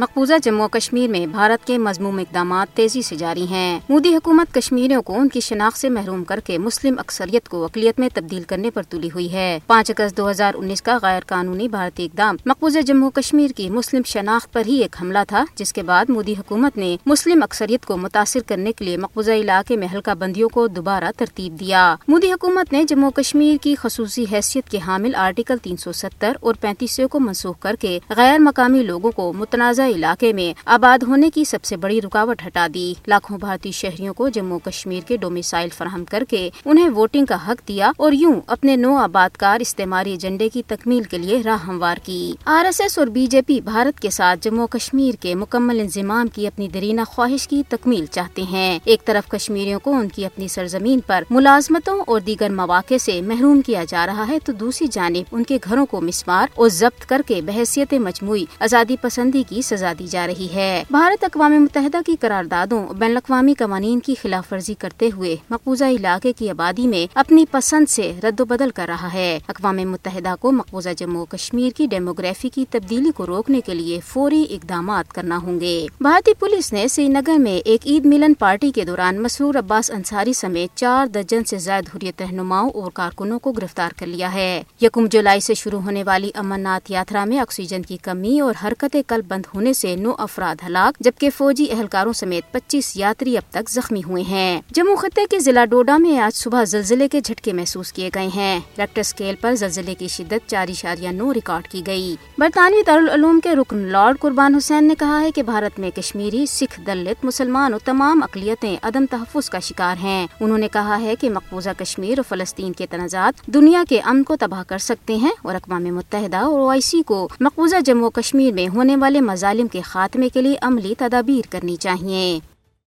مقبوضہ جموں کشمیر میں بھارت کے مضموم اقدامات تیزی سے جاری ہیں۔ مودی حکومت کشمیریوں کو ان کی شناخت سے محروم کر کے مسلم اکثریت کو اقلیت میں تبدیل کرنے پر تلی ہوئی ہے۔ پانچ اگست دو ہزار انیس کا غیر قانونی بھارتی اقدام مقبوضہ جموں کشمیر کی مسلم شناخت پر ہی ایک حملہ تھا، جس کے بعد مودی حکومت نے مسلم اکثریت کو متاثر کرنے کے لیے مقبوضہ علاقے میں حلقہ بندیوں کو دوبارہ ترتیب دیا۔ مودی حکومت نے جموں کشمیر کی خصوصی حیثیت کے حامل آرٹیکل تین سو ستر اور پینتیس کو منسوخ کر کے غیر مقامی لوگوں کو متنازع علاقے میں آباد ہونے کی سب سے بڑی رکاوٹ ہٹا دی۔ لاکھوں بھارتی شہریوں کو جموں کشمیر کے ڈومیسائل فراہم کر کے انہیں ووٹنگ کا حق دیا اور یوں اپنے نو آباد کار استعماری ایجنڈے کی تکمیل کے لیے راہ ہموار کی۔ آر ایس ایس اور بی جے پی بھارت کے ساتھ جموں کشمیر کے مکمل انضمام کی اپنی درینہ خواہش کی تکمیل چاہتے ہیں۔ ایک طرف کشمیریوں کو ان کی اپنی سرزمین پر ملازمتوں اور دیگر مواقع سے محروم کیا جا رہا ہے تو دوسری جانب ان کے گھروں کو مسمار اور ضبط کر کے بحثیت مجموعی آزادی پسندی کی سزا دی جا رہی ہے۔ بھارت اقوام متحدہ کی قراردادوں بین الاقوامی قوانین کی خلاف ورزی کرتے ہوئے مقبوضہ علاقے کی آبادی میں اپنی پسند سے رد و بدل کر رہا ہے۔ اقوام متحدہ کو مقبوضہ جموں کشمیر کی ڈیموگرافی کی تبدیلی کو روکنے کے لیے فوری اقدامات کرنا ہوں گے۔ بھارتی پولیس نے سری نگر میں ایک عید ملن پارٹی کے دوران مسرور عباس انصاری سمیت چار درجن سے زائد حریت رہنماؤں اور کارکنوں کو گرفتار کر لیا ہے۔ یکم جولائی سے شروع ہونے والی امن ناتھ یاترا میں آکسیجن کی کمی اور حرکت کل بند ہونے سے نو افراد ہلاک، جبکہ فوجی اہلکاروں سمیت پچیس یاتری اب تک زخمی ہوئے ہیں۔ جموں خطے کے ضلع ڈوڈا میں آج صبح زلزلے کے جھٹکے محسوس کیے گئے ہیں۔ ریکٹر اسکیل پر زلزلے کی شدت چار اشاریہ نو ریکارڈ کی گئی۔ برطانوی دارالعلوم کے رکن لارڈ قربان حسین نے کہا ہے کہ بھارت میں کشمیری، سکھ، دلت، مسلمان اور تمام اقلیتیں عدم تحفظ کا شکار ہیں۔ انہوں نے کہا ہے کہ مقبوضہ کشمیر اور فلسطین کے تنازعات دنیا کے امن کو تباہ کر سکتے ہیں اور اقوام متحدہ اور او آئی سی کو مقبوضہ جموں کشمیر میں ہونے والے مظالم کے خاتمے کے لیے عملی تدابیر کرنی چاہیے۔